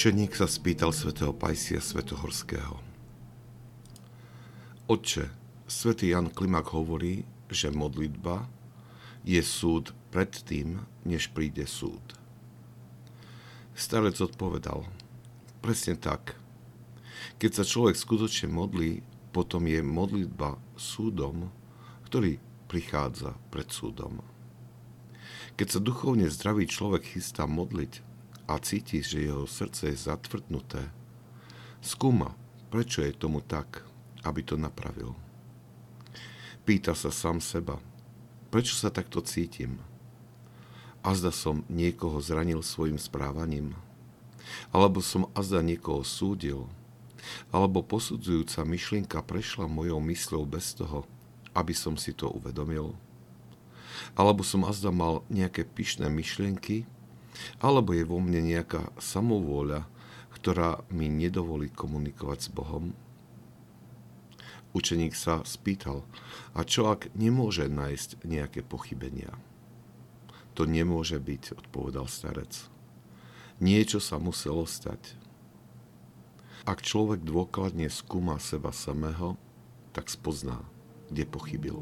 Učeník sa spýtal svätého Pajsia Svetohorského. Otče, svätý Jan Klimak hovorí, že modlitba je súd pred tým, než príde súd. Starec odpovedal, presne tak. Keď sa človek skutočne modlí, potom je modlitba súdom, ktorý prichádza pred súdom. Keď sa duchovne zdravý človek chystá modliť, a cíti, že jeho srdce je zatvrdnuté, skúma, prečo je tomu tak, aby to napravil. Pýta sa sám seba, prečo sa takto cítim? A zda som niekoho zranil svojim správaním? Alebo som azda niekoho súdil? Alebo posudzujúca myšlienka prešla mojou mysľou bez toho, aby som si to uvedomil? Alebo som azda mal nejaké pyšné myšlienky, alebo je vo mne nejaká samovôľa, ktorá mi nedovolí komunikovať s Bohom? Učeník sa spýtal, a čo ak nemôže nájsť nejaké pochybenia? To nemôže byť, odpovedal starec. Niečo sa muselo stať. Ak človek dôkladne skúma seba samého, tak spozná, kde pochybil.